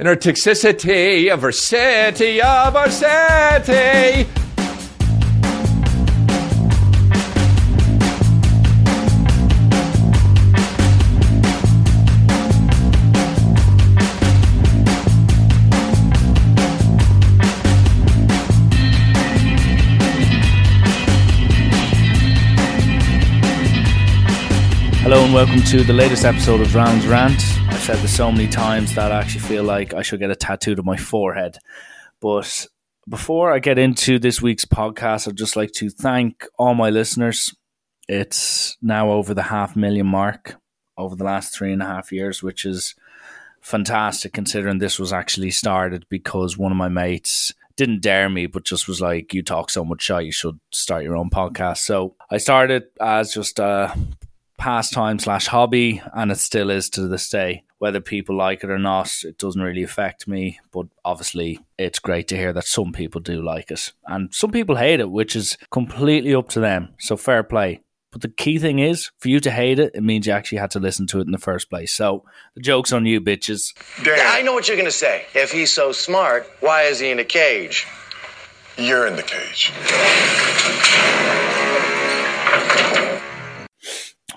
in our toxicity of our city, of our city. Hello and welcome to the latest episode of Rounds Rant. Said this so many times that I actually feel like I should get a tattoo to my forehead. But before I get into this week's podcast, I'd just like to thank all my listeners. It's now over the half million mark over the last three and a half years, which is fantastic considering this was actually started because one of my mates didn't dare me, but just was like, "You talk so much shit, you should start your own podcast." So I started as just a pastime slash hobby, and it still is to this day. Whether people like it or not, it doesn't really affect me. But obviously, it's great to hear that some people do like it, and some people hate it, which is completely up to them. So fair play. But the key thing is, for you to hate it, it means you actually had to listen to it in the first place. So the joke's on you, bitches. Yeah, I know what you're gonna say. If he's so smart, why is he in a cage? You're in the cage.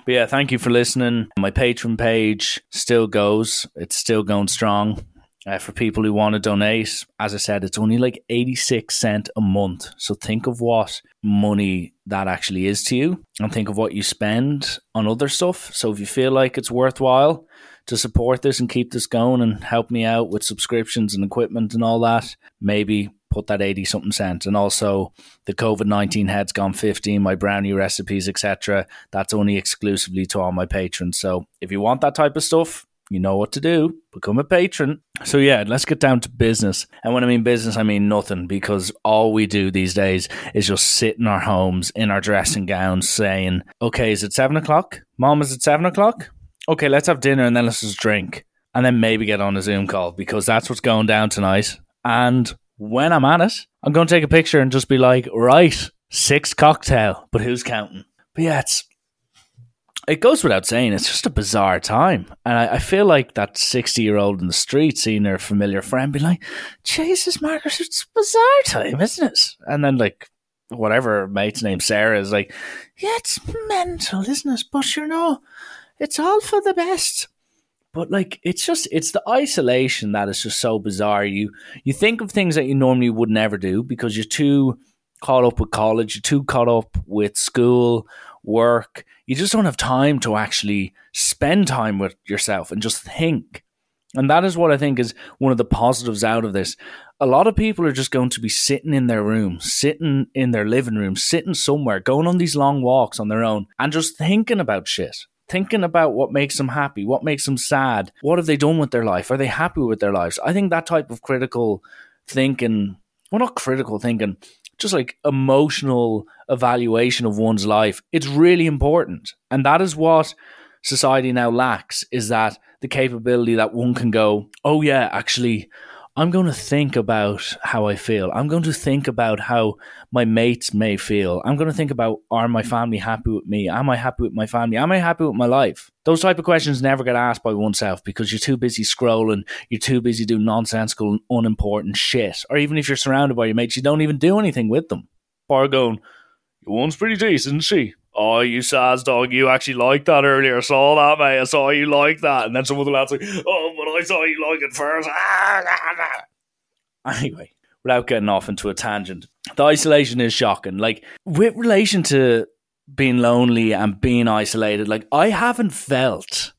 But yeah, thank you for listening. My Patreon page still goes. It's still going strong. Uh, for people who want to donate, as I said, it's only like 86 cent a month. So think of what money that actually is to you and think of what you spend on other stuff. So if you feel like it's worthwhile to support this and keep this going and help me out with subscriptions and equipment and all that, maybe put that 80 something cent. And also the COVID 19 heads gone 15, my brownie recipes, etc. That's only exclusively to all my patrons. So if you want that type of stuff, you know what to do. Become a patron. So yeah, let's get down to business. And when I mean business, I mean nothing because all we do these days is just sit in our homes in our dressing gowns saying, okay, is it seven o'clock? Mom, is it seven o'clock? Okay, let's have dinner and then let's just drink. And then maybe get on a Zoom call because that's what's going down tonight. And when I'm at it, I'm going to take a picture and just be like, right, six cocktail, but who's counting? But yeah, it's it goes without saying, it's just a bizarre time. And I, I feel like that 60 year old in the street seeing her familiar friend be like, Jesus, Margaret, it's a bizarre time, isn't it? And then, like, whatever mate's name, Sarah, is like, yeah, it's mental, isn't it? But you know, it's all for the best. But like, it's just, it's the isolation that is just so bizarre. You, you think of things that you normally would never do because you're too caught up with college, you're too caught up with school, work. You just don't have time to actually spend time with yourself and just think. And that is what I think is one of the positives out of this. A lot of people are just going to be sitting in their room, sitting in their living room, sitting somewhere, going on these long walks on their own and just thinking about shit. Thinking about what makes them happy, what makes them sad, what have they done with their life? Are they happy with their lives? I think that type of critical thinking, well, not critical thinking, just like emotional evaluation of one's life it's really important and that is what society now lacks is that the capability that one can go oh yeah actually i'm going to think about how i feel. I'm going to think about how my mates may feel. I'm going to think about are my family happy with me? Am i happy with my family? Am i happy with my life? Those type of questions never get asked by oneself because you're too busy scrolling. You're too busy doing nonsensical unimportant shit. Or even if you're surrounded by your mates you don't even do anything with them. Bar going your one's pretty decent, isn't she? Oh, you Saz dog, you actually liked that earlier. I saw that, mate. I saw you like that. And then some of the lads like, oh, I saw you like it first. Anyway, without getting off into a tangent, the isolation is shocking. Like, with relation to being lonely and being isolated, like, I haven't felt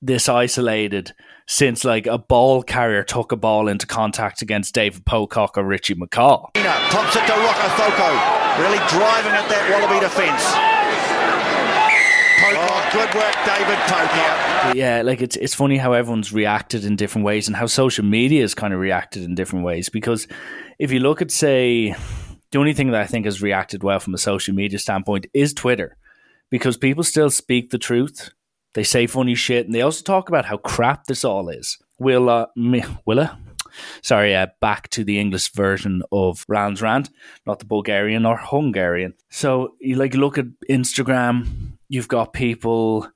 this isolated since like a ball carrier took a ball into contact against David Pocock or Richie McCaw. Pops it to Rocco really driving at that Wallaby defence. Pocock, good work, David Pocock. Yeah, like it's it's funny how everyone's reacted in different ways and how social media has kind of reacted in different ways. Because if you look at say the only thing that I think has reacted well from a social media standpoint is Twitter. Because people still speak the truth they say funny shit, and they also talk about how crap this all is. Will uh, Willa? Sorry, uh, back to the English version of Rand's Rant, not the Bulgarian or Hungarian. So you like look at Instagram, you've got people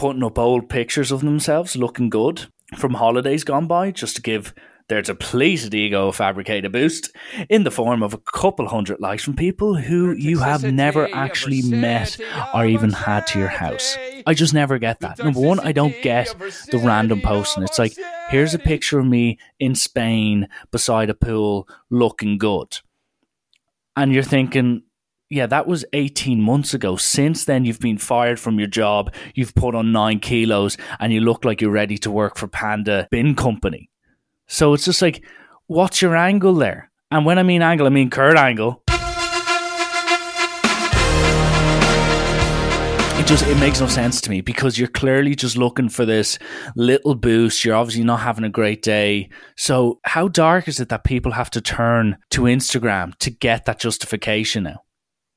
putting up old pictures of themselves looking good, from holidays gone by, just to give their depleted ego fabricate a fabricated boost in the form of a couple hundred likes from people who you have never actually met or even had to your house. I just never get that. Number one, I don't get the random posting. It's like, here's a picture of me in Spain beside a pool looking good. And you're thinking, yeah, that was 18 months ago. Since then, you've been fired from your job, you've put on nine kilos, and you look like you're ready to work for Panda Bin Company. So it's just like, what's your angle there? And when I mean angle, I mean Kurt Angle. It just it makes no sense to me because you're clearly just looking for this little boost. You're obviously not having a great day. So how dark is it that people have to turn to Instagram to get that justification now?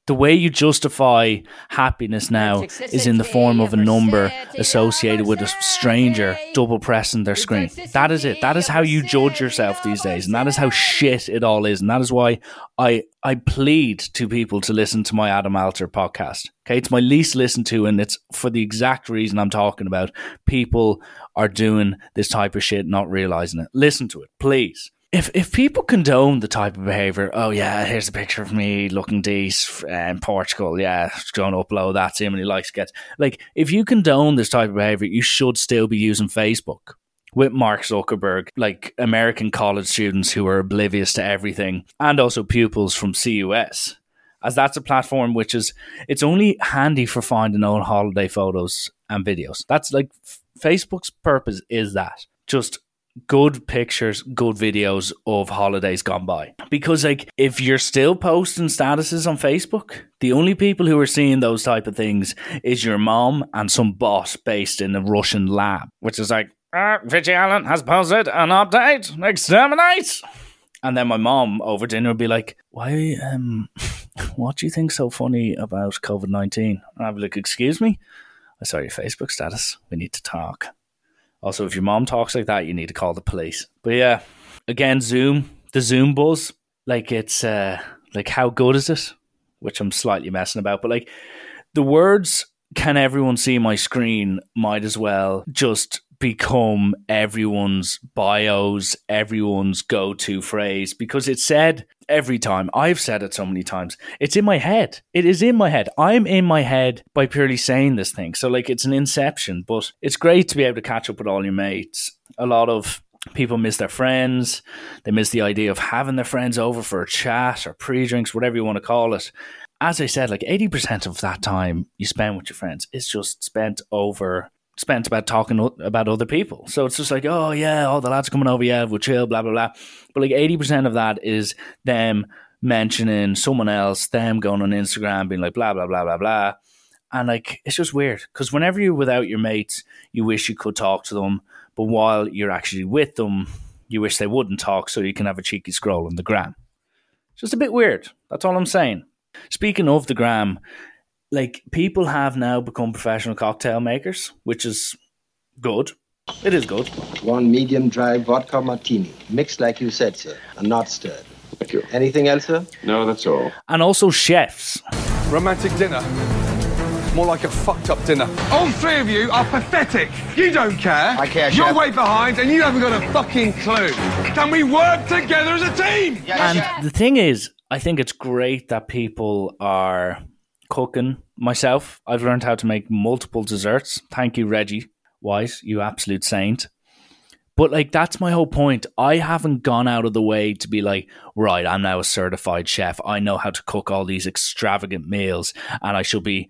The way you justify happiness now is in the form of a number associated with a stranger double pressing their screen. That is it. That is how you judge yourself these days, and that is how shit it all is. And that is why I I plead to people to listen to my Adam Alter podcast. Okay, it's my least listened to, and it's for the exact reason I'm talking about. People are doing this type of shit, not realizing it. Listen to it, please if if people condone the type of behavior, oh yeah, here's a picture of me looking decent uh, in Portugal, yeah, going to upload that, see how many likes get. Like, if you condone this type of behavior, you should still be using Facebook with Mark Zuckerberg, like American college students who are oblivious to everything, and also pupils from CUS, as that's a platform which is it's only handy for finding old holiday photos and videos. That's like Facebook's purpose is that just good pictures, good videos of holidays gone by. Because like if you're still posting statuses on Facebook, the only people who are seeing those type of things is your mom and some boss based in a Russian lab, which is like, Richie Allen has posted an update, exterminate. And then my mom over dinner would be like, "Why? Um, what do you think so funny about COVID nineteen? I'd be like, "Excuse me, I saw your Facebook status. We need to talk." Also, if your mom talks like that, you need to call the police. But yeah, again, Zoom, the Zoom buzz, like it's uh like how good is it? Which I'm slightly messing about, but like the words can everyone see my screen might as well just become everyone's bios, everyone's go to phrase because it's said every time. I've said it so many times. It's in my head. It is in my head. I'm in my head by purely saying this thing. So, like, it's an inception, but it's great to be able to catch up with all your mates. A lot of people miss their friends. They miss the idea of having their friends over for a chat or pre drinks, whatever you want to call it. As I said, like 80% of that time you spend with your friends is just spent over spent about talking about other people. So it's just like, oh yeah, all the lads coming over, yeah, we'll chill, blah blah blah. But like eighty percent of that is them mentioning someone else, them going on Instagram, being like blah blah blah blah blah. And like it's just weird because whenever you're without your mates, you wish you could talk to them, but while you're actually with them, you wish they wouldn't talk so you can have a cheeky scroll on the gram. It's Just a bit weird. That's all I'm saying. Speaking of the gram, like people have now become professional cocktail makers, which is good. It is good. One medium dry vodka martini, mixed like you said, sir, and not stirred. Thank you. Anything else, sir? No, that's all. And also chefs. Romantic dinner. More like a fucked up dinner. All three of you are pathetic. You don't care. I care, You're Chef. way behind and you haven't got a fucking clue. Can we work together as a team? And the thing is, I think it's great that people are cooking. Myself, I've learned how to make multiple desserts. Thank you, Reggie Wise, you absolute saint. But like that's my whole point. I haven't gone out of the way to be like, right, I'm now a certified chef. I know how to cook all these extravagant meals and I should be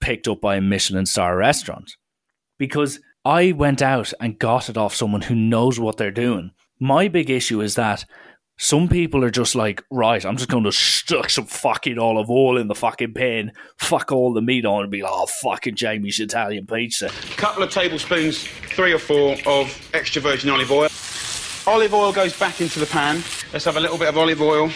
picked up by a Michelin star restaurant. Because I went out and got it off someone who knows what they're doing. My big issue is that some people are just like, right, I'm just going to stuck some fucking olive oil in the fucking pan, fuck all the meat on, and be like, oh, fucking Jamie's Italian pizza. couple of tablespoons, three or four of extra virgin olive oil. Olive oil goes back into the pan. Let's have a little bit of olive oil.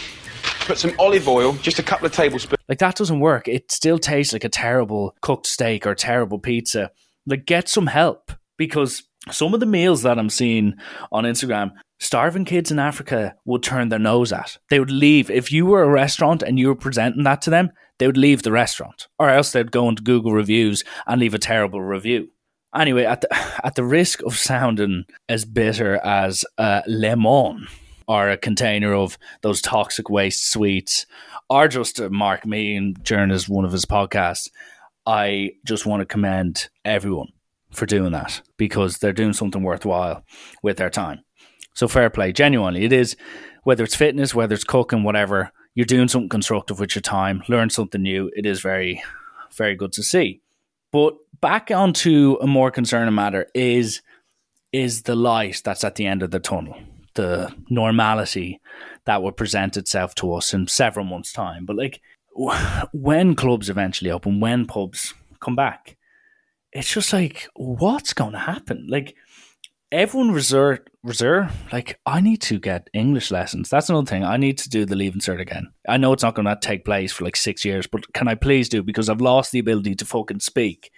Put some olive oil, just a couple of tablespoons. Like, that doesn't work. It still tastes like a terrible cooked steak or terrible pizza. Like, get some help because some of the meals that I'm seeing on Instagram, starving kids in Africa would turn their nose at. They would leave. If you were a restaurant and you were presenting that to them, they would leave the restaurant or else they'd go into Google reviews and leave a terrible review. Anyway, at the, at the risk of sounding as bitter as uh, lemon or a container of those toxic waste sweets, or just mark me and during one of his podcasts, I just want to commend everyone for doing that because they're doing something worthwhile with their time. So fair play, genuinely, it is whether it's fitness, whether it's cooking, whatever. You're doing something constructive with your time, learn something new. It is very, very good to see. But back onto a more concerning matter is is the light that's at the end of the tunnel, the normality that will present itself to us in several months' time. But like when clubs eventually open, when pubs come back, it's just like what's going to happen? Like everyone reserve reserve like I need to get English lessons. That's another thing. I need to do the leaving cert again. I know it's not going to take place for like six years, but can I please do because I've lost the ability to fucking speak.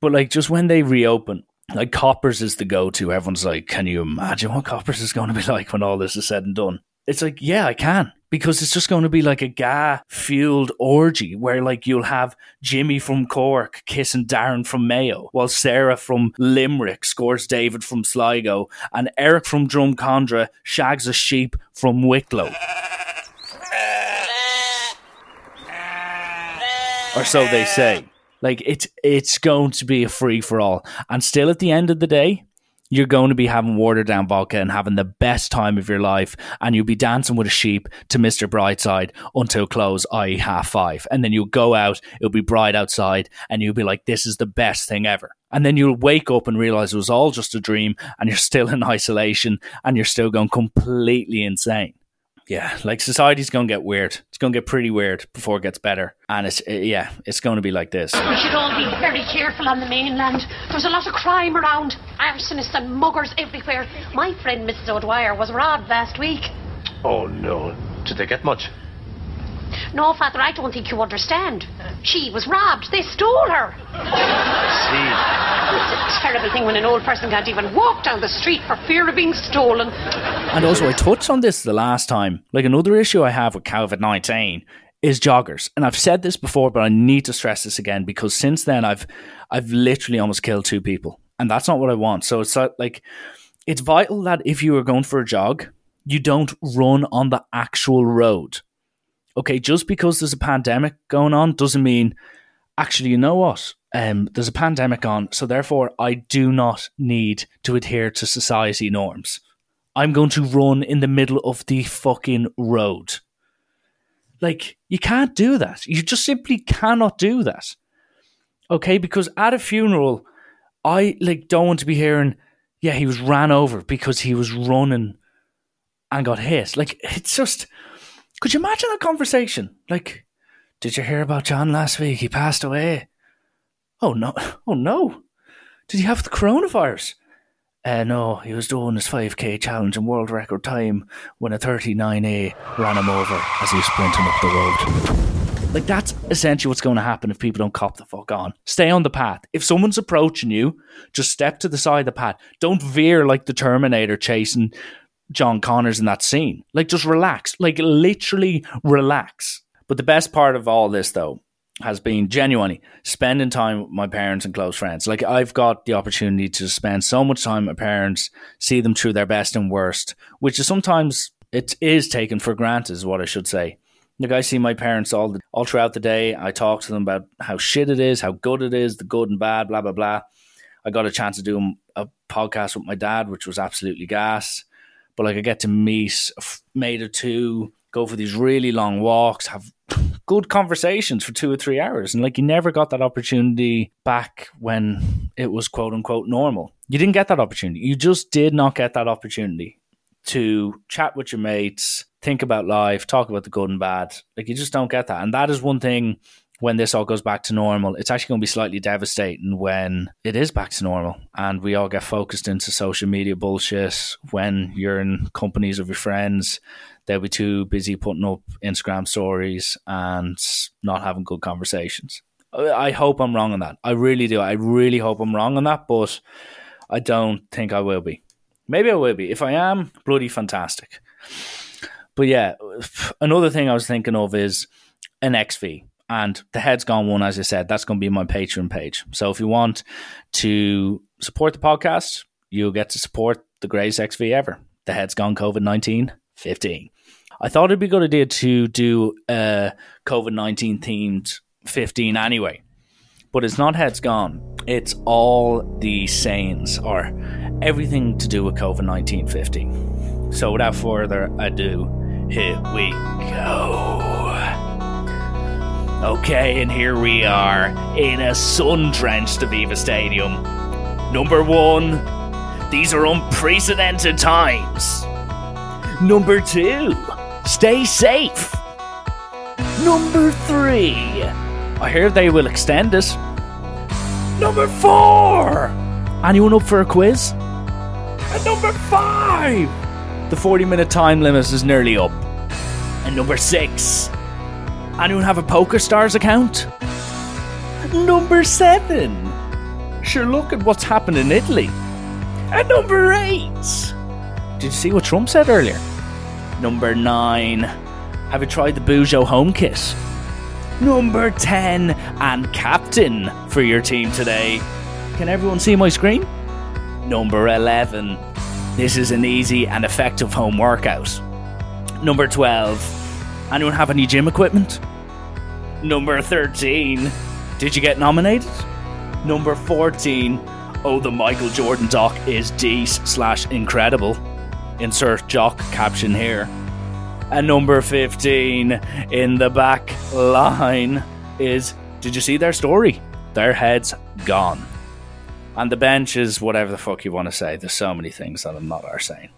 But like just when they reopen, like Coppers is the go to. Everyone's like, can you imagine what Coppers is going to be like when all this is said and done? It's like, yeah, I can because it's just going to be like a ga fueled orgy where like you'll have Jimmy from Cork kissing Darren from Mayo, while Sarah from Limerick scores David from Sligo, and Eric from Drumcondra shags a sheep from Wicklow. or so they say. Like it's it's going to be a free for all, and still at the end of the day, you're going to be having watered down vodka and having the best time of your life, and you'll be dancing with a sheep to Mr. Brightside until close, i.e., half five. And then you'll go out, it'll be bright outside, and you'll be like, this is the best thing ever. And then you'll wake up and realize it was all just a dream, and you're still in isolation, and you're still going completely insane yeah, like society's going to get weird. It's going to get pretty weird before it gets better. And it's, uh, yeah, it's going to be like this. We should all be very careful on the mainland. There's a lot of crime around, arsonists and muggers everywhere. My friend Mrs. O'Dwyer was robbed last week. Oh, no. Did they get much? No, Father, I don't think you understand. She was robbed. They stole her. See. It's a terrible thing when an old person can't even walk down the street for fear of being stolen. And also, I touched on this the last time. Like another issue I have with COVID 19 is joggers. And I've said this before, but I need to stress this again because since then I've I've literally almost killed two people. And that's not what I want. So it's like it's vital that if you are going for a jog, you don't run on the actual road okay, just because there's a pandemic going on doesn't mean actually, you know what? Um, there's a pandemic on, so therefore I do not need to adhere to society norms. I'm going to run in the middle of the fucking road. Like, you can't do that. You just simply cannot do that. Okay, because at a funeral, I like don't want to be hearing, yeah, he was ran over because he was running and got hit. Like, it's just could you imagine a conversation like, "Did you hear about John last week? He passed away." Oh no! Oh no! Did he have the coronavirus? Uh, no, he was doing his 5k challenge in world record time when a 39A ran him over as he was sprinting up the road. Like, that's essentially what's going to happen if people don't cop the fuck on. Stay on the path. If someone's approaching you, just step to the side of the path. Don't veer like the Terminator chasing John Connors in that scene. Like, just relax. Like, literally relax. But the best part of all this, though, has been genuinely spending time with my parents and close friends. Like, I've got the opportunity to spend so much time with my parents, see them through their best and worst, which is sometimes it is taken for granted, is what I should say. Like, I see my parents all the, all throughout the day. I talk to them about how shit it is, how good it is, the good and bad, blah blah blah. I got a chance to do a podcast with my dad, which was absolutely gas but like I get to meet a mate or two, go for these really long walks, have good conversations for two or three hours. And like you never got that opportunity back when it was quote unquote normal. You didn't get that opportunity. You just did not get that opportunity to chat with your mates, think about life, talk about the good and bad. Like you just don't get that. And that is one thing when this all goes back to normal, it's actually going to be slightly devastating when it is back to normal and we all get focused into social media bullshit. When you're in companies of your friends, they'll be too busy putting up Instagram stories and not having good conversations. I hope I'm wrong on that. I really do. I really hope I'm wrong on that, but I don't think I will be. Maybe I will be. If I am, bloody fantastic. But yeah, another thing I was thinking of is an XV And the Heads Gone one, as I said, that's going to be my Patreon page. So if you want to support the podcast, you'll get to support the greatest XV ever. The Heads Gone COVID 19 15. I thought it'd be a good idea to do a COVID 19 themed 15 anyway. But it's not Heads Gone. It's all the sayings or everything to do with COVID 19 15. So without further ado, here we go. Okay, and here we are in a sun drenched Aviva Stadium. Number one, these are unprecedented times. Number two, stay safe. Number three, I hear they will extend it. Number four, anyone up for a quiz? And number five, the 40 minute time limit is nearly up. And number six, anyone have a Poker Stars account? Number seven, sure look at what's happened in Italy. And number eight, did you see what Trump said earlier? Number nine, have you tried the Bujo home Kiss? Number 10, and captain for your team today. Can everyone see my screen? Number 11, this is an easy and effective home workout. Number 12, anyone have any gym equipment? Number 13, did you get nominated? Number 14, oh, the Michael Jordan doc is D's slash incredible. Insert jock caption here. And number 15 in the back line is Did you see their story? Their heads gone. And the bench is whatever the fuck you want to say. There's so many things that I'm not are saying.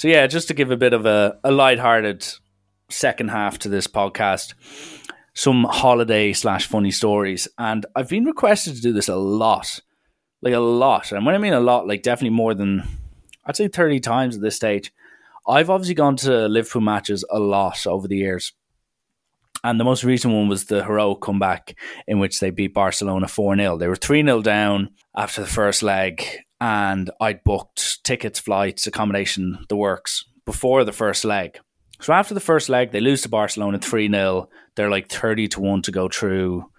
So yeah, just to give a bit of a, a light-hearted second half to this podcast, some holiday slash funny stories. And I've been requested to do this a lot. Like a lot. And when I mean a lot, like definitely more than I'd say 30 times at this stage. I've obviously gone to Liverpool matches a lot over the years. And the most recent one was the heroic comeback in which they beat Barcelona 4 0. They were 3 0 down after the first leg, and I'd booked tickets, flights, accommodation, the works before the first leg. So after the first leg, they lose to Barcelona 3 0. They're like 30 to 1 to go through.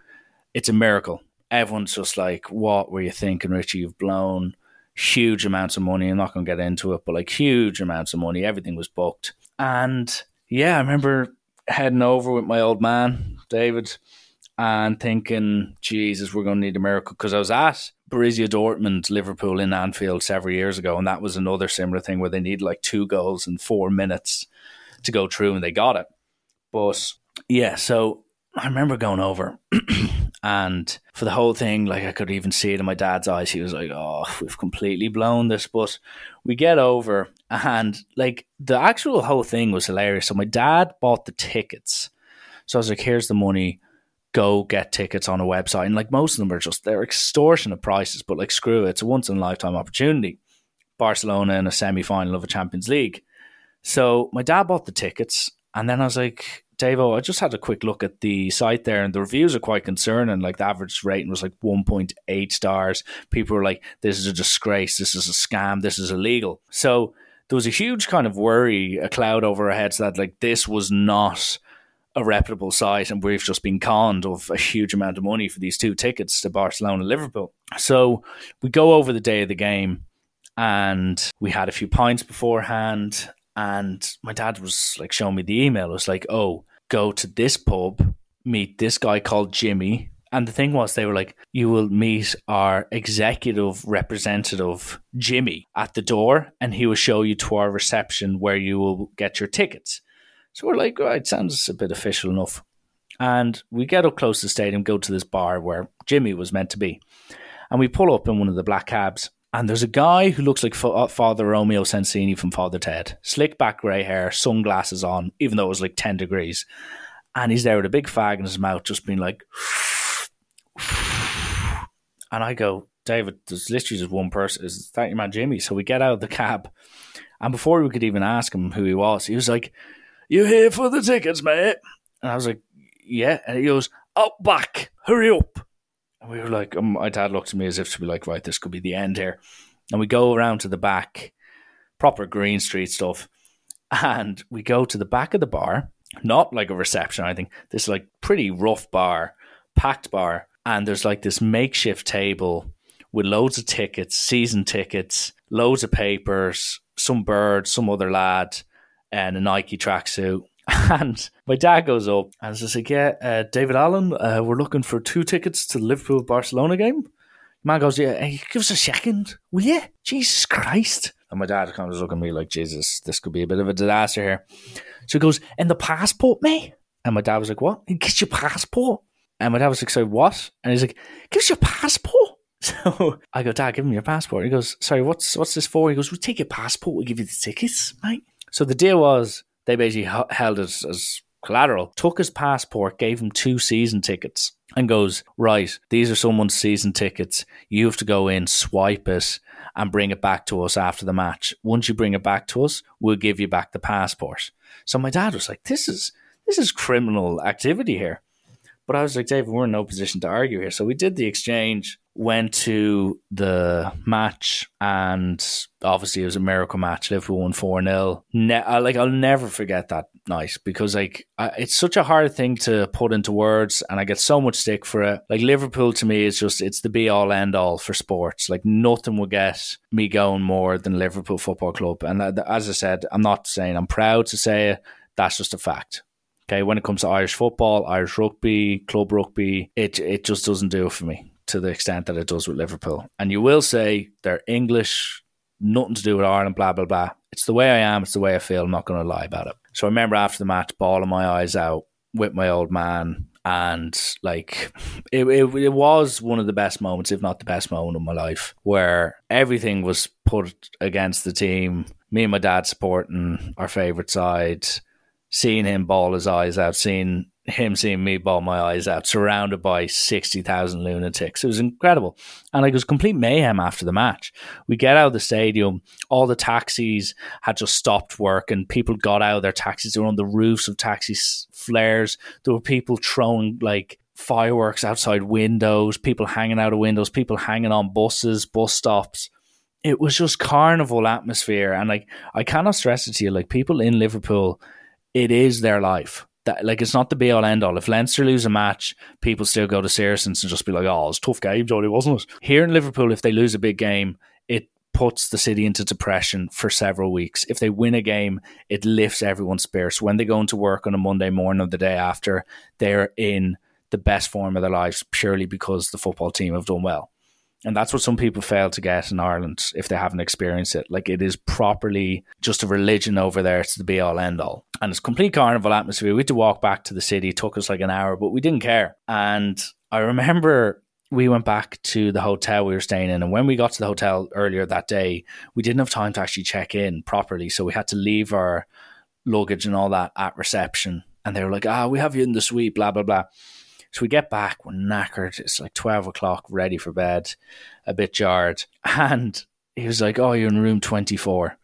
It's a miracle. Everyone's just like, what were you thinking, Richie? You've blown huge amounts of money. I'm not going to get into it, but like huge amounts of money. Everything was booked. And yeah, I remember heading over with my old man, David, and thinking, Jesus, we're going to need a miracle. Because I was at Borussia Dortmund, Liverpool in Anfield several years ago, and that was another similar thing where they needed like two goals in four minutes to go through, and they got it. But yeah, so I remember going over and for the whole thing, like I could even see it in my dad's eyes. He was like, "Oh, we've completely blown this." But we get over, and like the actual whole thing was hilarious. So my dad bought the tickets. So I was like, "Here's the money. Go get tickets on a website." And like most of them are just they're extortionate prices, but like screw it, it's a once in a lifetime opportunity. Barcelona in a semi final of a Champions League. So my dad bought the tickets, and then I was like, Davo, oh, I just had a quick look at the site there, and the reviews are quite concerning. Like the average rating was like 1.8 stars. People were like, "This is a disgrace. This is a scam. This is illegal." So there was a huge kind of worry, a cloud over our heads that like this was not a reputable site, and we've just been conned of a huge amount of money for these two tickets to Barcelona, and Liverpool. So we go over the day of the game, and we had a few pints beforehand. And my dad was like showing me the email. It was like, oh, go to this pub, meet this guy called Jimmy. And the thing was, they were like, you will meet our executive representative, Jimmy, at the door, and he will show you to our reception where you will get your tickets. So we're like, right, sounds a bit official enough. And we get up close to the stadium, go to this bar where Jimmy was meant to be. And we pull up in one of the black cabs. And there's a guy who looks like Father Romeo Sensini from Father Ted. Slick back grey hair, sunglasses on, even though it was like 10 degrees. And he's there with a big fag in his mouth, just being like. And I go, David, there's literally just one person. Is that your man Jimmy? So we get out of the cab. And before we could even ask him who he was, he was like, You here for the tickets, mate? And I was like, Yeah. And he goes, Up back, hurry up. And we were like, um, my dad looked at me as if to be like, right, this could be the end here. And we go around to the back, proper Green Street stuff. And we go to the back of the bar. not like a reception. I think this like pretty rough bar, packed bar, and there's like this makeshift table with loads of tickets, season tickets, loads of papers, some bird, some other lad, and a Nike tracksuit. And my dad goes up and says like, "Yeah, uh, David Allen, uh, we're looking for two tickets to the Liverpool Barcelona game." Man goes, "Yeah, hey, give us a second, will you?" Jesus Christ! And my dad kind of looking at me like, "Jesus, this could be a bit of a disaster here." So he goes, "And the passport, mate?" And my dad was like, "What? Get your passport?" And my dad was like, "Sorry, what?" And he's like, "Give us your passport." So I go, Dad, give him your passport. He goes, Sorry, what's what's this for? He goes, We'll take your passport, we'll give you the tickets, mate. So the deal was they basically held it as collateral, took his passport, gave him two season tickets, and goes, Right, these are someone's season tickets. You have to go in, swipe it, and bring it back to us after the match. Once you bring it back to us, we'll give you back the passport. So my dad was like, This is this is criminal activity here. But I was like, David, we're in no position to argue here. So we did the exchange, went to the match, and obviously it was a miracle match. Liverpool won 4 0. Ne- I, like, I'll never forget that night because, like, I, it's such a hard thing to put into words, and I get so much stick for it. Like, Liverpool to me is just, it's the be all end all for sports. Like, nothing will get me going more than Liverpool Football Club. And uh, as I said, I'm not saying I'm proud to say it, that's just a fact. Okay, when it comes to Irish football, Irish rugby, club rugby, it it just doesn't do it for me to the extent that it does with Liverpool. And you will say they're English, nothing to do with Ireland, blah blah blah. It's the way I am. It's the way I feel. I'm not going to lie about it. So I remember after the match, bawling my eyes out with my old man, and like it, it, it was one of the best moments, if not the best moment of my life, where everything was put against the team. Me and my dad supporting our favorite side seeing him ball his eyes out, seeing him seeing me ball my eyes out, surrounded by 60,000 lunatics. It was incredible. And like, it was complete mayhem after the match. We get out of the stadium, all the taxis had just stopped work, and people got out of their taxis. They were on the roofs of taxi flares. There were people throwing like fireworks outside windows, people hanging out of windows, people hanging on buses, bus stops. It was just carnival atmosphere. And like, I cannot stress it to you, like, people in Liverpool, it is their life. That like it's not the be all end all. If Leinster lose a match, people still go to Saracens and just be like, "Oh, it's tough game, Johnny, wasn't it?" Here in Liverpool, if they lose a big game, it puts the city into depression for several weeks. If they win a game, it lifts everyone's spirits. When they go into work on a Monday morning or the day after, they're in the best form of their lives purely because the football team have done well. And that's what some people fail to get in Ireland if they haven't experienced it. Like it is properly just a religion over there. It's the be all end all. And it's complete carnival atmosphere. We had to walk back to the city. It took us like an hour, but we didn't care. And I remember we went back to the hotel we were staying in. And when we got to the hotel earlier that day, we didn't have time to actually check in properly. So we had to leave our luggage and all that at reception. And they were like, ah, we have you in the suite, blah, blah, blah. So we get back, we're knackered. It's like 12 o'clock, ready for bed, a bit jarred. And he was like, Oh, you're in room 24.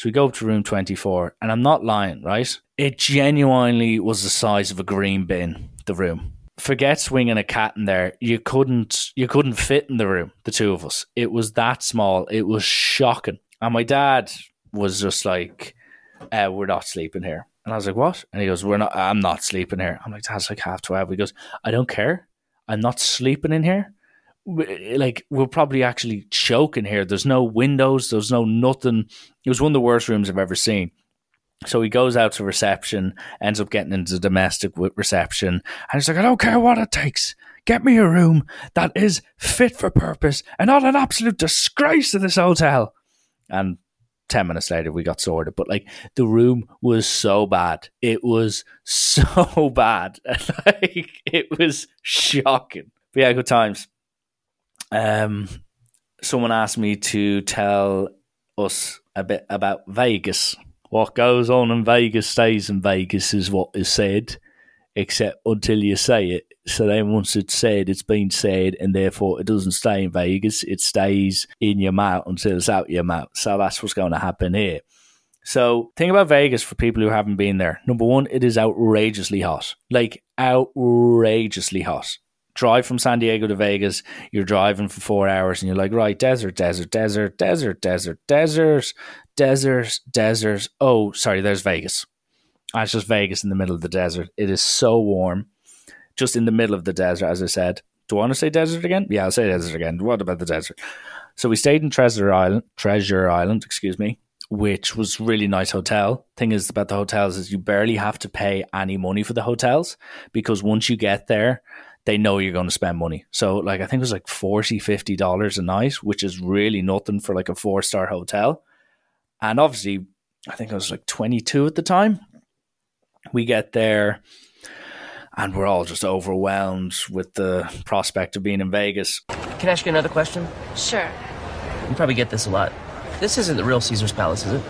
So we go up to room 24, and I'm not lying, right? It genuinely was the size of a green bin, the room. Forget swinging a cat in there. You couldn't you couldn't fit in the room, the two of us. It was that small. It was shocking. And my dad was just like, uh, we're not sleeping here. And I was like, what? And he goes, we're not, I'm not sleeping here. I'm like, that's like half 12. He goes, I don't care. I'm not sleeping in here. Like, we'll probably actually choke in here. There's no windows. There's no nothing. It was one of the worst rooms I've ever seen. So he goes out to reception, ends up getting into domestic reception. And he's like, I don't care what it takes. Get me a room that is fit for purpose and not an absolute disgrace to this hotel. And 10 minutes later we got sorted. But like the room was so bad. It was so bad. Like it was shocking. But yeah good times. Um someone asked me to tell us a bit about vegas. What goes on in vegas stays in vegas is what is said except until you say it so then once it's said, it's been said, and therefore it doesn't stay in Vegas. It stays in your mouth until it's out your mouth. So that's what's going to happen here. So think about Vegas for people who haven't been there. Number one, it is outrageously hot. Like outrageously hot. Drive from San Diego to Vegas, you're driving for four hours and you're like, right, desert, desert, desert, desert, desert, desert, desert, desert. Oh, sorry, there's Vegas. It's just Vegas in the middle of the desert. It is so warm, just in the middle of the desert, as I said. Do I want to say desert again? Yeah, I'll say desert again. What about the desert? So we stayed in Treasure Island, Treasure Island, excuse me, which was really nice hotel. Thing is about the hotels is you barely have to pay any money for the hotels because once you get there, they know you're going to spend money. So like I think it was like 40 50 dollars a night, which is really nothing for like a four star hotel. And obviously, I think I was like 22 at the time. We get there and we're all just overwhelmed with the prospect of being in Vegas. Can I ask you another question? Sure. You probably get this a lot. This isn't the real Caesar's Palace, is it?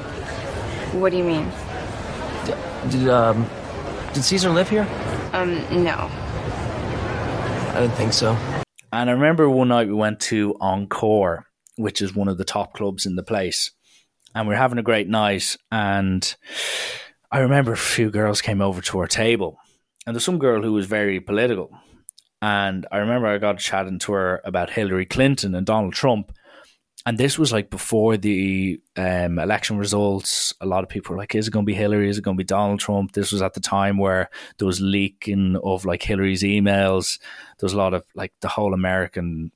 What do you mean? Did um did Caesar live here? Um, no. I didn't think so. And I remember one night we went to Encore, which is one of the top clubs in the place. And we were having a great night. And I remember a few girls came over to our table. And there's some girl who was very political. And I remember I got chatting to her about Hillary Clinton and Donald Trump. And this was like before the um, election results. A lot of people were like, is it going to be Hillary? Is it going to be Donald Trump? This was at the time where there was leaking of like Hillary's emails. There was a lot of like the whole American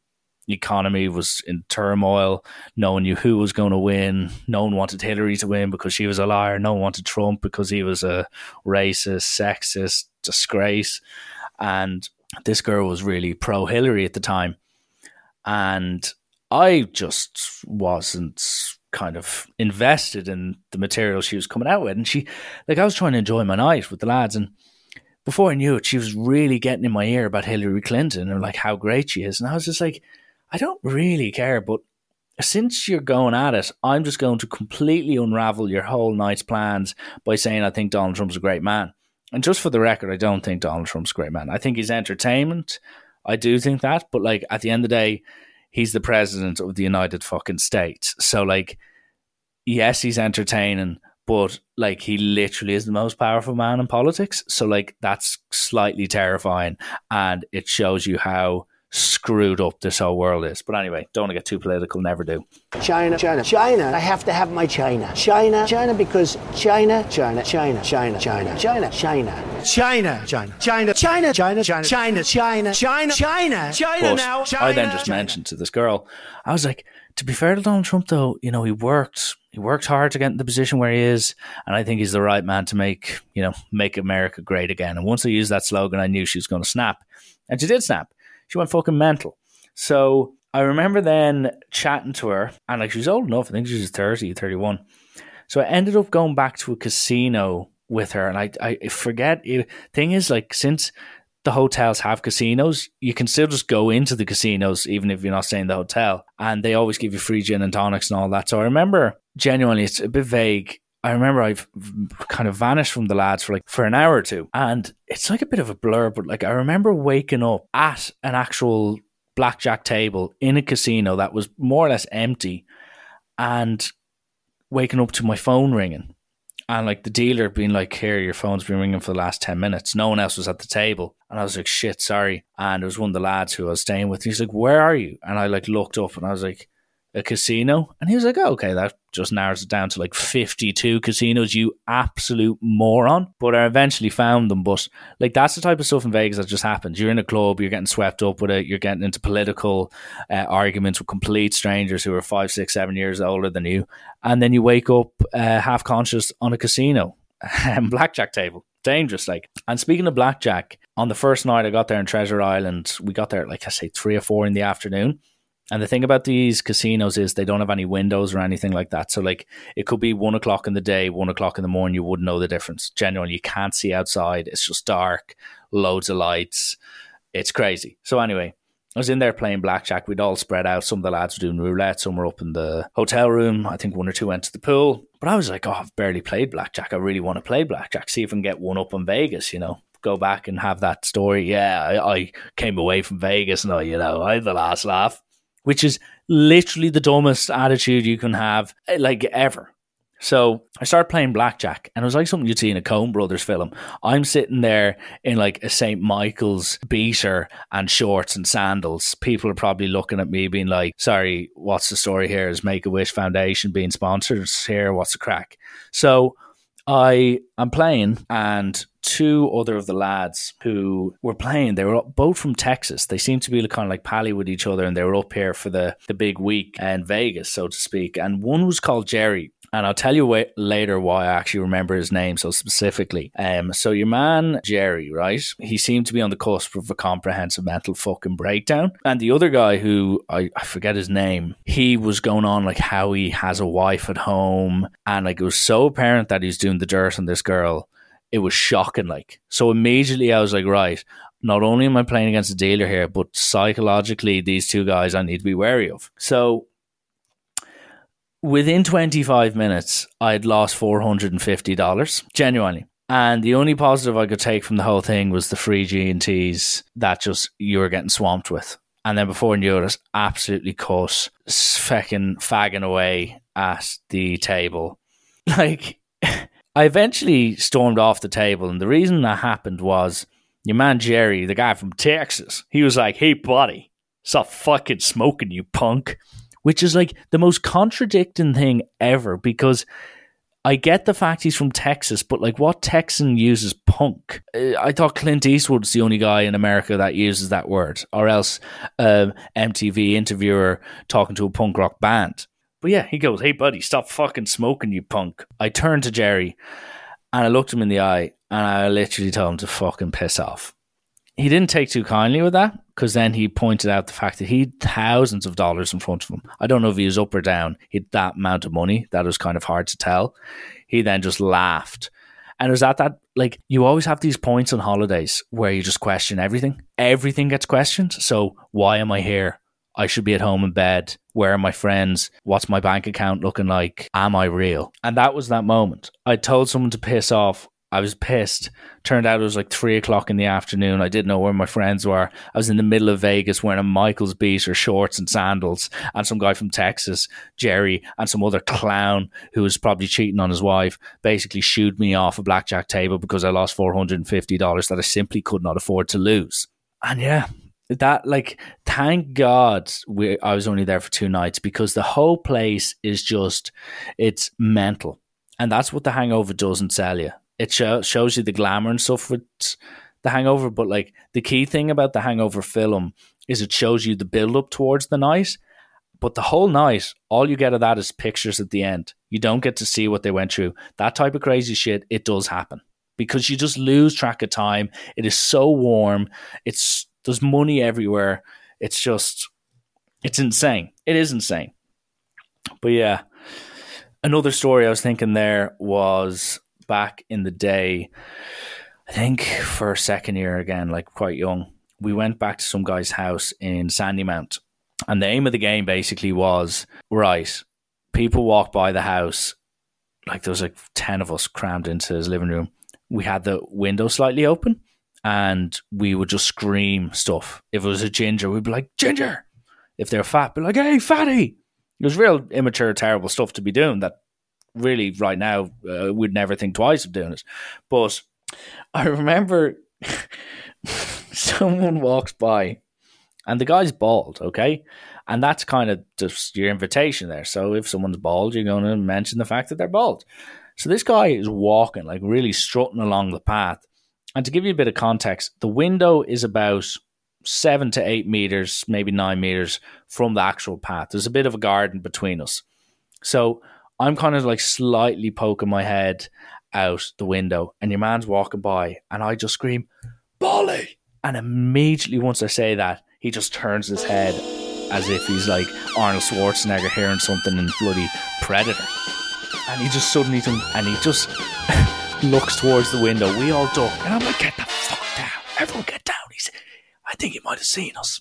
economy was in turmoil. No one knew who was going to win. No one wanted Hillary to win because she was a liar. No one wanted Trump because he was a racist, sexist disgrace. And this girl was really pro Hillary at the time. And I just wasn't kind of invested in the material she was coming out with. And she, like, I was trying to enjoy my night with the lads. And before I knew it, she was really getting in my ear about Hillary Clinton and like how great she is. And I was just like, I don't really care, but since you're going at it, I'm just going to completely unravel your whole night's plans by saying I think Donald Trump's a great man. And just for the record, I don't think Donald Trump's a great man. I think he's entertainment. I do think that, but like at the end of the day, he's the president of the United fucking States. So like, yes, he's entertaining, but like he literally is the most powerful man in politics. So like that's slightly terrifying, and it shows you how screwed up this whole world is. But anyway, don't want to get too political. Never do. China, China, China. I have to have my China. China, China, because China, China, China, China, China, China, China. China, China, China, China, China, China, China, China, China, China, China. Now, China. I then just mentioned to this girl, I was like, to be fair to Donald Trump, though, you know, he worked, he worked hard to get in the position where he is, and I think he's the right man to make, you know, make America great again. And once I used that slogan, I knew she was going to snap, and she did snap. She went fucking mental. So I remember then chatting to her, and like she was old enough. I think she was 30, 31. So I ended up going back to a casino with her, and I I forget. Thing is, like since the hotels have casinos, you can still just go into the casinos even if you're not staying in the hotel, and they always give you free gin and tonics and all that. So I remember genuinely, it's a bit vague. I remember I've kind of vanished from the lads for like for an hour or two, and it's like a bit of a blur. But like I remember waking up at an actual blackjack table in a casino that was more or less empty, and waking up to my phone ringing and like the dealer being like, "Here, your phone's been ringing for the last ten minutes." No one else was at the table, and I was like, "Shit, sorry." And it was one of the lads who I was staying with. He's like, "Where are you?" And I like looked up, and I was like, "A casino." And he was like, oh, "Okay, that just narrows it down to like fifty-two casinos." You absolute moron! But I eventually found them. But like that's the type of stuff in Vegas that just happens. You're in a club, you're getting swept up with it, you're getting into political uh, arguments with complete strangers who are five, six, seven years older than you, and then you wake up uh, half conscious on a casino and blackjack table. Dangerous, like. And speaking of blackjack, on the first night I got there in Treasure Island, we got there at like I say three or four in the afternoon. And the thing about these casinos is they don't have any windows or anything like that. So like it could be one o'clock in the day, one o'clock in the morning, you wouldn't know the difference. Generally, you can't see outside. It's just dark, loads of lights. It's crazy. So anyway, I was in there playing blackjack. We'd all spread out. Some of the lads were doing roulette. Some were up in the hotel room. I think one or two went to the pool. But I was like, oh, I've barely played blackjack. I really want to play blackjack. See if I can get one up in Vegas, you know. Go back and have that story. Yeah, I, I came away from Vegas and I, you know, I had the last laugh, which is literally the dumbest attitude you can have, eh, like ever. So I started playing blackjack, and it was like something you'd see in a Coen Brothers film. I'm sitting there in like a St. Michael's beater and shorts and sandals. People are probably looking at me, being like, "Sorry, what's the story here? Is Make a Wish Foundation being sponsored here? What's the crack?" So I am playing, and two other of the lads who were playing, they were both from Texas. They seemed to be kind of like pally with each other, and they were up here for the, the big week in Vegas, so to speak. And one was called Jerry, and I'll tell you later why I actually remember his name so specifically. Um, so your man Jerry, right? He seemed to be on the cusp of a comprehensive mental fucking breakdown, and the other guy who I, I forget his name, he was going on like how he has a wife at home, and like it was so apparent that he's doing the dirt on this girl. It was shocking, like so. Immediately, I was like, right. Not only am I playing against a dealer here, but psychologically, these two guys I need to be wary of. So within 25 minutes, I'd lost $450, genuinely. And the only positive I could take from the whole thing was the free G&Ts that just you were getting swamped with. And then before I knew it, I absolutely cut, fucking fagging away at the table. Like, I eventually stormed off the table. And the reason that happened was your man Jerry, the guy from Texas, he was like, hey, buddy, stop fucking smoking, you punk which is like the most contradicting thing ever because I get the fact he's from Texas, but like what Texan uses punk? Uh, I thought Clint Eastwood's the only guy in America that uses that word, or else um, MTV interviewer talking to a punk rock band. But yeah, he goes, Hey, buddy, stop fucking smoking, you punk. I turned to Jerry and I looked him in the eye and I literally told him to fucking piss off he didn't take too kindly with that because then he pointed out the fact that he had thousands of dollars in front of him. I don't know if he was up or down. He had that amount of money that was kind of hard to tell. He then just laughed. And it was at that, like, you always have these points on holidays where you just question everything. Everything gets questioned. So, why am I here? I should be at home in bed. Where are my friends? What's my bank account looking like? Am I real? And that was that moment. I told someone to piss off. I was pissed. Turned out it was like three o'clock in the afternoon. I didn't know where my friends were. I was in the middle of Vegas wearing a Michael's beat or shorts and sandals, and some guy from Texas, Jerry, and some other clown who was probably cheating on his wife, basically shooed me off a blackjack table because I lost four hundred and fifty dollars that I simply could not afford to lose. And yeah, that like thank god we, i was only there for two nights because the whole place is just it's mental. And that's what the hangover doesn't sell you. It show, shows you the glamour and stuff with the hangover but like the key thing about the hangover film is it shows you the build up towards the night but the whole night all you get of that is pictures at the end. You don't get to see what they went through. That type of crazy shit it does happen because you just lose track of time. It is so warm. It's there's money everywhere it's just it's insane it is insane but yeah another story i was thinking there was back in the day, I think for second year again, like quite young, we went back to some guy's house in Sandymount. And the aim of the game basically was right, people walk by the house, like there was like 10 of us crammed into his living room. We had the window slightly open and we would just scream stuff. If it was a ginger, we'd be like, Ginger. If they're fat, be like, hey, fatty. It was real immature, terrible stuff to be doing that really right now uh, would never think twice of doing it. But I remember someone walks by and the guy's bald, okay? And that's kind of just your invitation there. So if someone's bald, you're going to mention the fact that they're bald. So this guy is walking, like really strutting along the path. And to give you a bit of context, the window is about seven to eight meters, maybe nine meters from the actual path. There's a bit of a garden between us. So I'm kind of like slightly poking my head out the window, and your man's walking by, and I just scream, Bolly! And immediately, once I say that, he just turns his head as if he's like Arnold Schwarzenegger hearing something in bloody Predator. And he just suddenly, and he just looks towards the window. We all duck, and I'm like, get the fuck down. Everyone get down. He's, I think he might have seen us.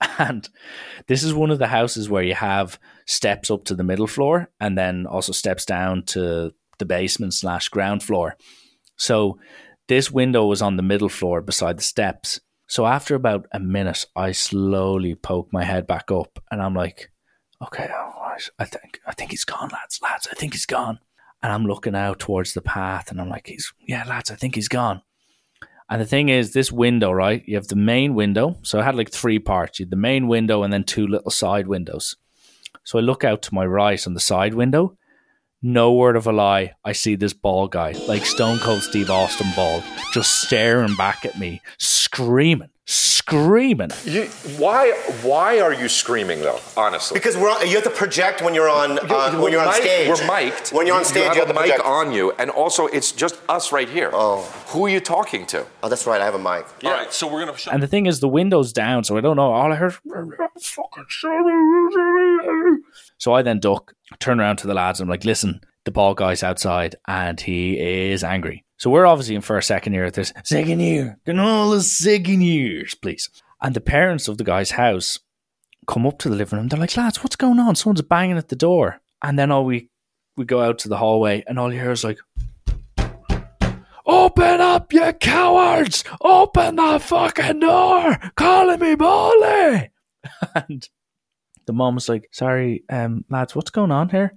And this is one of the houses where you have steps up to the middle floor and then also steps down to the basement slash ground floor. So this window was on the middle floor beside the steps. So after about a minute, I slowly poke my head back up and I'm like, okay, all right, I think I think he's gone, lads, lads, I think he's gone. And I'm looking out towards the path and I'm like, he's yeah, lads, I think he's gone. And the thing is, this window, right? You have the main window. So I had like three parts. You had the main window and then two little side windows. So I look out to my right on the side window. no word of a lie, I see this bald guy, like Stone Cold Steve Austin bald, just staring back at me, screaming, screaming. You, why? Why are you screaming though? Honestly, Because we're on, you have to project when you're on uh, when you're on mic- stage. We're mic'd. When you're on You- stage, you have, to a mic project. on you, and also it's just us right here. Oh. Who are you talking to? Oh, that's right. I have a mic. All right, so we're gonna. Shut And the thing is, the window's down, so I don't know. All I heard, fucking sorry. So I then duck, turn around to the lads, and I'm like, listen, the ball guy's outside, and he is angry. So we're obviously in for a second year at this. Second year. Can all the second years, please. And the parents of the guy's house come up to the living room. They're like, lads, what's going on? Someone's banging at the door. And then all we we go out to the hallway, and all you hear is like, Open up, you cowards! Open the fucking door! Calling me Molly! and the mom was like, Sorry, um, lads, what's going on here?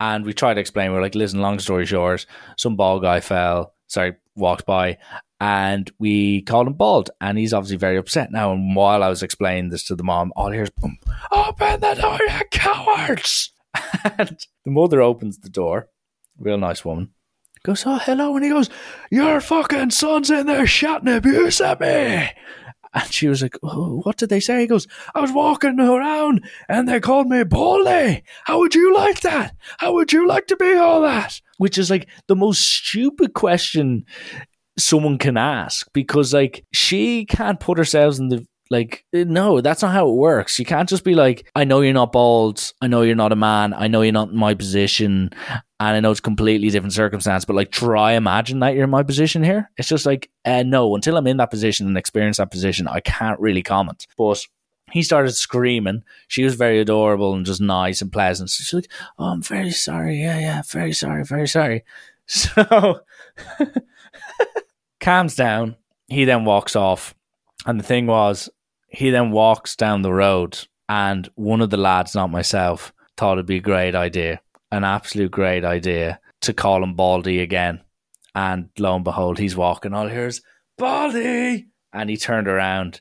And we tried to explain. We are like, Listen, long story short, some bald guy fell, sorry, walked by, and we called him bald. And he's obviously very upset now. And while I was explaining this to the mom, all here's boom, Open the door, you cowards! and the mother opens the door, real nice woman goes, Oh, hello. And he goes, Your fucking son's in there shouting abuse at me. And she was like, oh, What did they say? He goes, I was walking around and they called me Bully. How would you like that? How would you like to be all that? Which is like the most stupid question someone can ask because, like, she can't put herself in the like, no, that's not how it works. You can't just be like, I know you're not bald. I know you're not a man. I know you're not in my position. And I know it's completely different circumstance, but like, try imagine that you're in my position here. It's just like, uh, no, until I'm in that position and experience that position, I can't really comment. But he started screaming. She was very adorable and just nice and pleasant. So she's like, Oh, I'm very sorry. Yeah, yeah, very sorry, very sorry. So calms down. He then walks off. And the thing was, he then walks down the road, and one of the lads, not myself, thought it'd be a great idea, an absolute great idea, to call him Baldy again. And lo and behold, he's walking. All here's Baldy, and he turned around,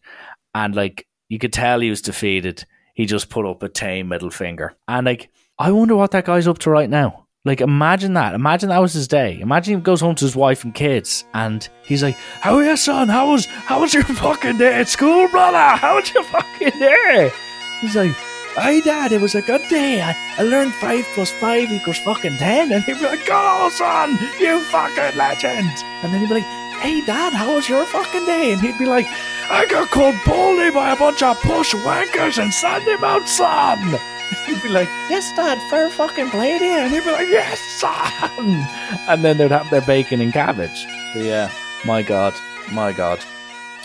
and like you could tell he was defeated. He just put up a tame middle finger, and like I wonder what that guy's up to right now. Like, imagine that. Imagine that was his day. Imagine he goes home to his wife and kids, and he's like, "How are you, son? How was how was your fucking day at school, brother? How was your fucking day?" He's like, "Hey, dad, it was a good day. I, I learned five plus five equals fucking ten. And he'd be like, "Go, son, you fucking legend." And then he'd be like, "Hey, dad, how was your fucking day?" And he'd be like, "I got called bully by a bunch of push wankers in Sandymount, son." He'd be like, yes, Dad, fair fucking play there. And he'd be like, yes, son. And then they'd have their bacon and cabbage. But yeah, my God, my God.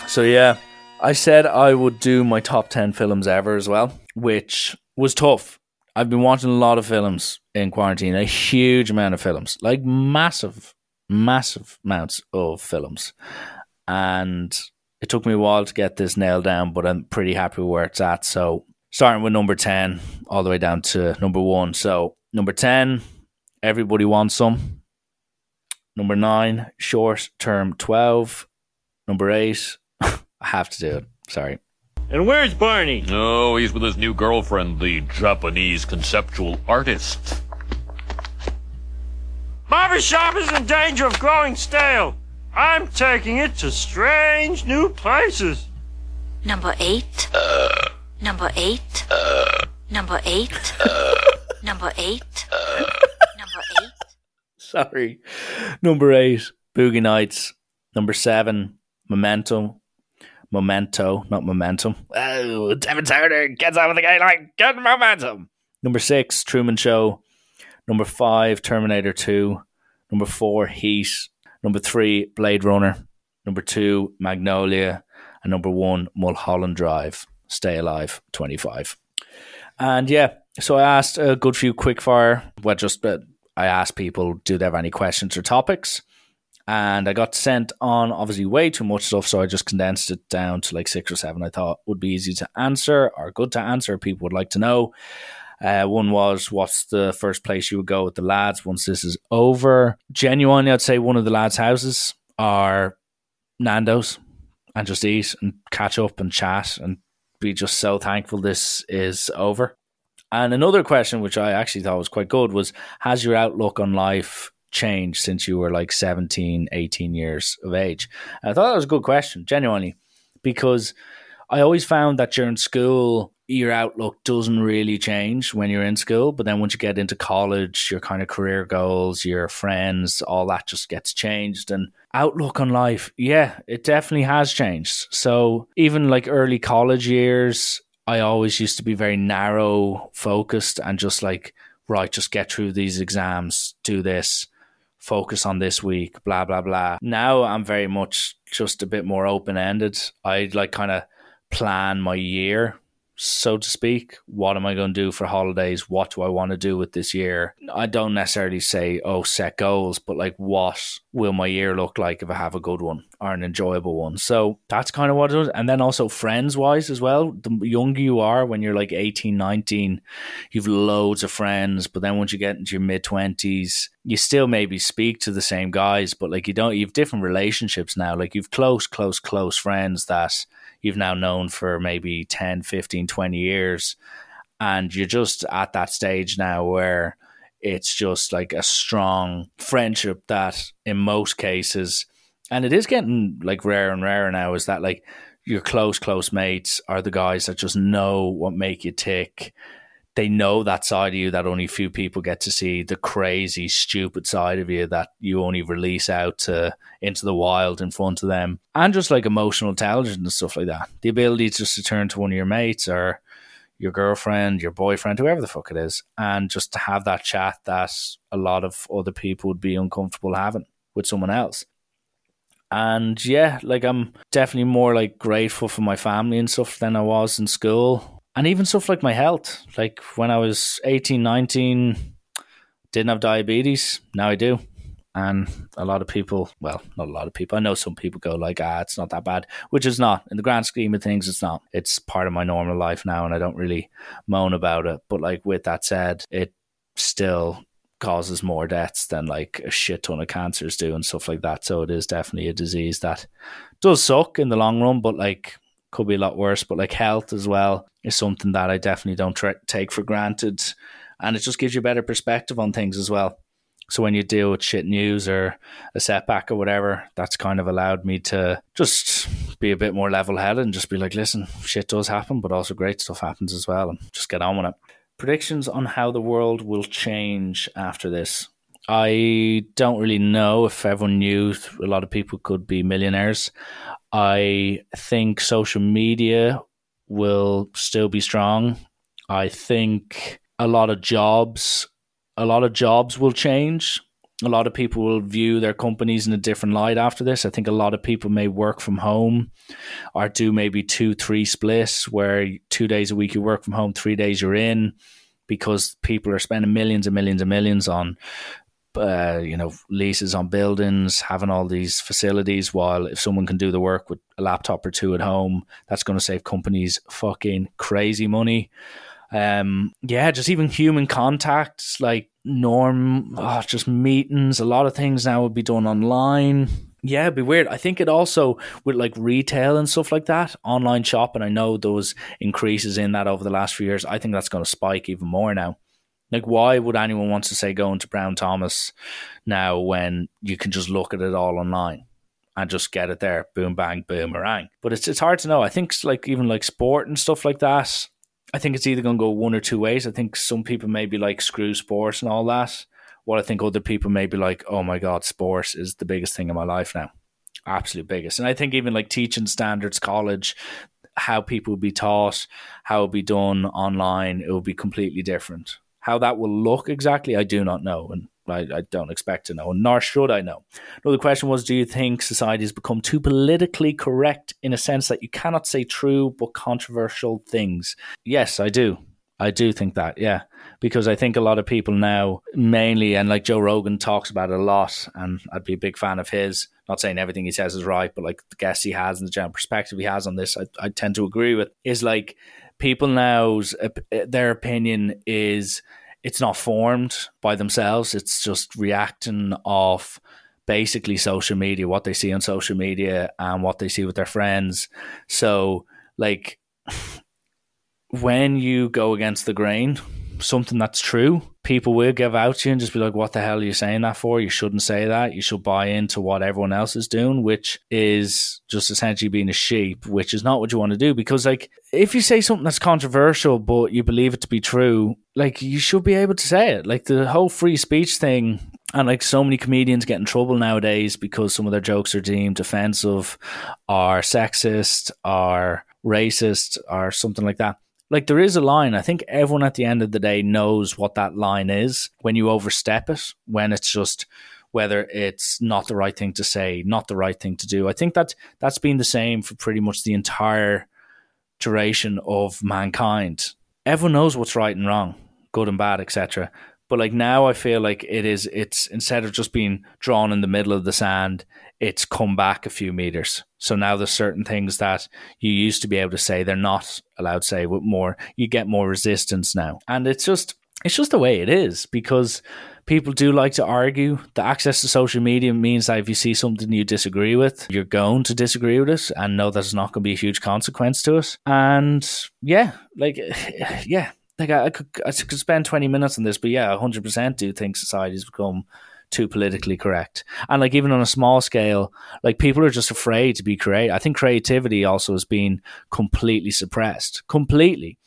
So yeah, I said I would do my top 10 films ever as well, which was tough. I've been watching a lot of films in quarantine, a huge amount of films, like massive, massive amounts of films. And it took me a while to get this nailed down, but I'm pretty happy with where it's at. So starting with number 10 all the way down to number 1 so number 10 everybody wants some number 9 short term 12 number 8 i have to do it sorry And where's Barney? Oh, he's with his new girlfriend, the Japanese conceptual artist. Barbershop is in danger of growing stale. I'm taking it to strange new places. Number eight. Uh. Number eight. Uh. Number eight. Uh. Number eight. Number eight. sorry number 8 boogie nights number 7 memento memento not momentum. Oh devin turner gets out of the game like get momentum. Number 6 truman show. Number 5 terminator 2 number 4 heat. Number 3 blade runner. Number 2 magnolia. And number 1 mulholland drive. Stay alive 25 and yeah so i asked a good few quickfire well just uh, i asked people do they have any questions or topics and I got sent on obviously way too much stuff, so I just condensed it down to like six or seven. I thought would be easy to answer or good to answer. People would like to know. Uh, one was what's the first place you would go with the lads once this is over? Genuinely, I'd say one of the lads' houses are Nando's and just eat and catch up and chat and be just so thankful this is over. And another question, which I actually thought was quite good, was Has your outlook on life changed since you were like 17, 18 years of age? And I thought that was a good question, genuinely, because I always found that during school, your outlook doesn't really change when you're in school. But then once you get into college, your kind of career goals, your friends, all that just gets changed. And outlook on life, yeah, it definitely has changed. So even like early college years, I always used to be very narrow focused and just like, right, just get through these exams, do this, focus on this week, blah, blah, blah. Now I'm very much just a bit more open ended. I like kind of plan my year so to speak. What am I going to do for holidays? What do I want to do with this year? I don't necessarily say, oh, set goals, but like, what will my year look like if I have a good one or an enjoyable one? So that's kind of what it is. And then also friends wise as well. The younger you are, when you're like 18, 19, you've loads of friends. But then once you get into your mid 20s, you still maybe speak to the same guys, but like you don't, you have different relationships now. Like you've close, close, close friends that you've now known for maybe 10, 15, 20 years. And you're just at that stage now where it's just like a strong friendship that in most cases, and it is getting like rarer and rarer now, is that like your close, close mates are the guys that just know what make you tick they know that side of you that only a few people get to see the crazy stupid side of you that you only release out to into the wild in front of them. And just like emotional intelligence and stuff like that. The ability just to turn to one of your mates or your girlfriend your boyfriend whoever the fuck it is and just to have that chat that a lot of other people would be uncomfortable having with someone else. And yeah like i'm definitely more like grateful for my family and stuff than i was in school and even stuff like my health. Like when I was 18, 19, didn't have diabetes. Now I do. And a lot of people, well, not a lot of people, I know some people go like, ah, it's not that bad, which is not. In the grand scheme of things, it's not. It's part of my normal life now, and I don't really moan about it. But like with that said, it still causes more deaths than like a shit ton of cancers do and stuff like that. So it is definitely a disease that does suck in the long run, but like could be a lot worse. But like health as well is something that I definitely don't tra- take for granted, and it just gives you a better perspective on things as well. So when you deal with shit news or a setback or whatever, that's kind of allowed me to just be a bit more level headed and just be like, listen, shit does happen, but also great stuff happens as well, and just get on with it. Predictions on how the world will change after this. I don't really know if everyone knew a lot of people could be millionaires. I think social media will still be strong. I think a lot of jobs, a lot of jobs will change. A lot of people will view their companies in a different light after this. I think a lot of people may work from home or do maybe two, three splits where two days a week you work from home, three days you're in because people are spending millions and millions and millions on uh, you know, leases on buildings, having all these facilities. While if someone can do the work with a laptop or two at home, that's going to save companies fucking crazy money. Um, yeah, just even human contacts, like norm, oh, just meetings. A lot of things now would be done online. Yeah, it'd be weird. I think it also with like retail and stuff like that, online shopping. I know those increases in that over the last few years. I think that's going to spike even more now. Like, why would anyone want to say going to Brown Thomas now when you can just look at it all online and just get it there, boom, bang, boomerang? But it's it's hard to know. I think like even like sport and stuff like that. I think it's either going to go one or two ways. I think some people may be like screw sports and all that. What I think other people may be like, oh my god, sports is the biggest thing in my life now, absolute biggest. And I think even like teaching standards, college, how people will be taught, how it will be done online, it will be completely different. How that will look exactly, I do not know, and I, I, don't expect to know, and nor should I know. No, the question was Do you think society has become too politically correct in a sense that you cannot say true but controversial things? Yes, I do. I do think that, yeah, because I think a lot of people now, mainly, and like Joe Rogan talks about it a lot, and I'd be a big fan of his. Not saying everything he says is right, but like the guests he has and the general perspective he has on this, I, I tend to agree with. Is like people now's eh, their opinion is it's not formed by themselves. It's just reacting off basically social media, what they see on social media and what they see with their friends. So like when you go against the grain, something that's true, people will give out to you and just be like, what the hell are you saying that for? You shouldn't say that. You should buy into what everyone else is doing, which is just essentially being a sheep, which is not what you want to do. Because, like, if you say something that's controversial, but you believe it to be true, like, you should be able to say it. Like, the whole free speech thing, and like so many comedians get in trouble nowadays because some of their jokes are deemed offensive, are sexist, are racist, or something like that like there is a line. I think everyone at the end of the day knows what that line is when you overstep it, when it's just whether it's not the right thing to say, not the right thing to do. I think that that's been the same for pretty much the entire duration of mankind. Everyone knows what's right and wrong, good and bad, etc. But like now I feel like it is it's instead of just being drawn in the middle of the sand, it's come back a few meters. So now there's certain things that you used to be able to say they're not allowed to say with more you get more resistance now. And it's just it's just the way it is because people do like to argue. The access to social media means that if you see something you disagree with, you're going to disagree with it and know that it's not going to be a huge consequence to it. And yeah, like yeah, like I, I could I could spend 20 minutes on this, but yeah, 100% do think society's become too politically correct. And like even on a small scale, like people are just afraid to be creative. I think creativity also has been completely suppressed. Completely.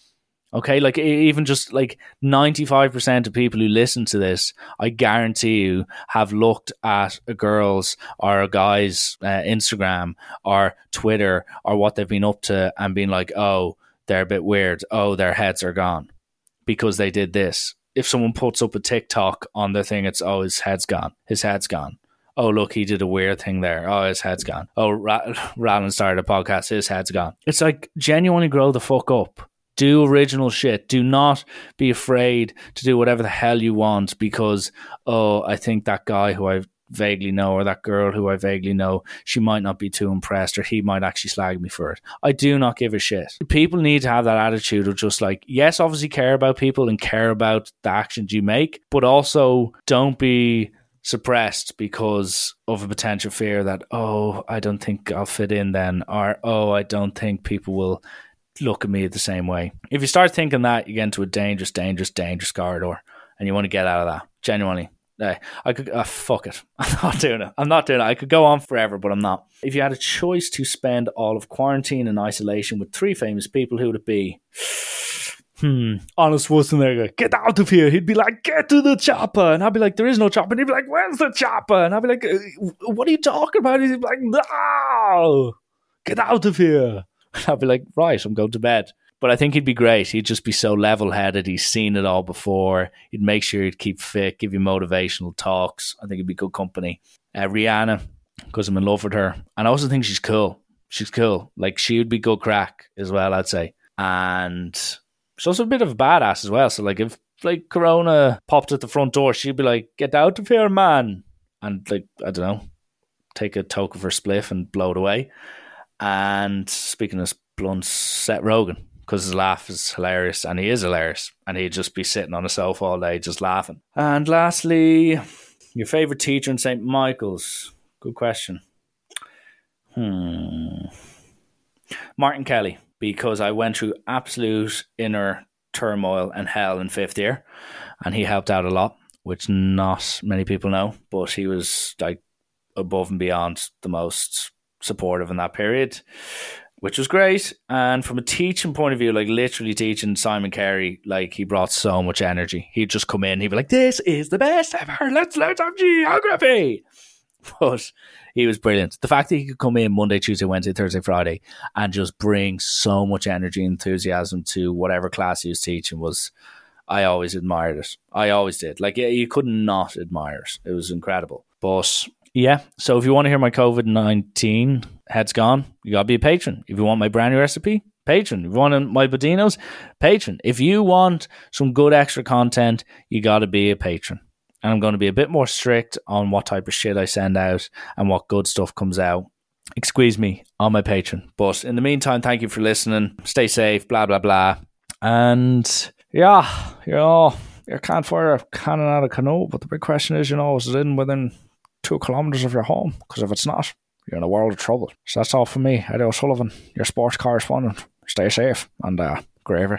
Okay, like even just like 95% of people who listen to this, I guarantee you have looked at a girl's or a guy's uh, Instagram or Twitter or what they've been up to and been like, oh, they're a bit weird. Oh, their heads are gone because they did this if someone puts up a TikTok on their thing, it's oh his head's gone, his head's gone. Oh look, he did a weird thing there. Oh his head's gone. Oh Ra- started a podcast, his head's gone. It's like genuinely grow the fuck up. Do original shit. Do not be afraid to do whatever the hell you want because oh I think that guy who I've vaguely know or that girl who I vaguely know, she might not be too impressed or he might actually slag me for it. I do not give a shit. People need to have that attitude of just like, yes, obviously care about people and care about the actions you make, but also don't be suppressed because of a potential fear that, oh, I don't think I'll fit in then, or oh, I don't think people will look at me the same way. If you start thinking that, you get into a dangerous, dangerous, dangerous corridor and you want to get out of that. Genuinely. Uh, I could uh, fuck it. I'm not doing it. I'm not doing it. I could go on forever, but I'm not. If you had a choice to spend all of quarantine and isolation with three famous people, who would it be? Hmm. Arnold Schwarzenegger, get out of here. He'd be like, get to the chopper. And I'd be like, there is no chopper. And he'd be like, where's the chopper? And I'd be like, uh, what are you talking about? He'd be like, no, get out of here. I'd be like, right, I'm going to bed. But I think he'd be great. He'd just be so level headed. He's seen it all before. He'd make sure he'd keep fit, give you motivational talks. I think he'd be good company. Uh, Rihanna, because I'm in love with her. And I also think she's cool. She's cool. Like, she would be good crack as well, I'd say. And she's also a bit of a badass as well. So, like, if like Corona popped at the front door, she'd be like, get out of here, man. And, like, I don't know, take a toke of her spliff and blow it away. And speaking of blunts, Seth Rogen because his laugh is hilarious and he is hilarious and he'd just be sitting on a sofa all day just laughing. And lastly, your favorite teacher in St. Michael's? Good question. Hmm. Martin Kelly, because I went through absolute inner turmoil and hell in fifth year and he helped out a lot, which not many people know, but he was like above and beyond the most supportive in that period which was great. And from a teaching point of view, like literally teaching Simon Carey, like he brought so much energy. He'd just come in, he'd be like, "This is the best ever. Let's learn some geography." But he was brilliant. The fact that he could come in Monday, Tuesday, Wednesday, Thursday, Friday, and just bring so much energy and enthusiasm to whatever class he was teaching was. I always admired it. I always did. Like, you could not admire it. It was incredible. But yeah. So if you want to hear my COVID 19 head's gone, you got to be a patron. If you want my brand new recipe, Patreon. If you want my Bodinos, Patreon. If you want some good extra content, you got to be a patron. And I'm going to be a bit more strict on what type of shit I send out and what good stuff comes out. Excuse me on my Patreon. But in the meantime, thank you for listening. Stay safe, blah, blah, blah. And yeah, you know, you can't fire a cannon out of canoe. But the big question is, you know, is it in within two kilometres of your home because if it's not, you're in a world of trouble. So that's all for me. Eddie O'Sullivan, your sports correspondent. Stay safe and uh, gravy.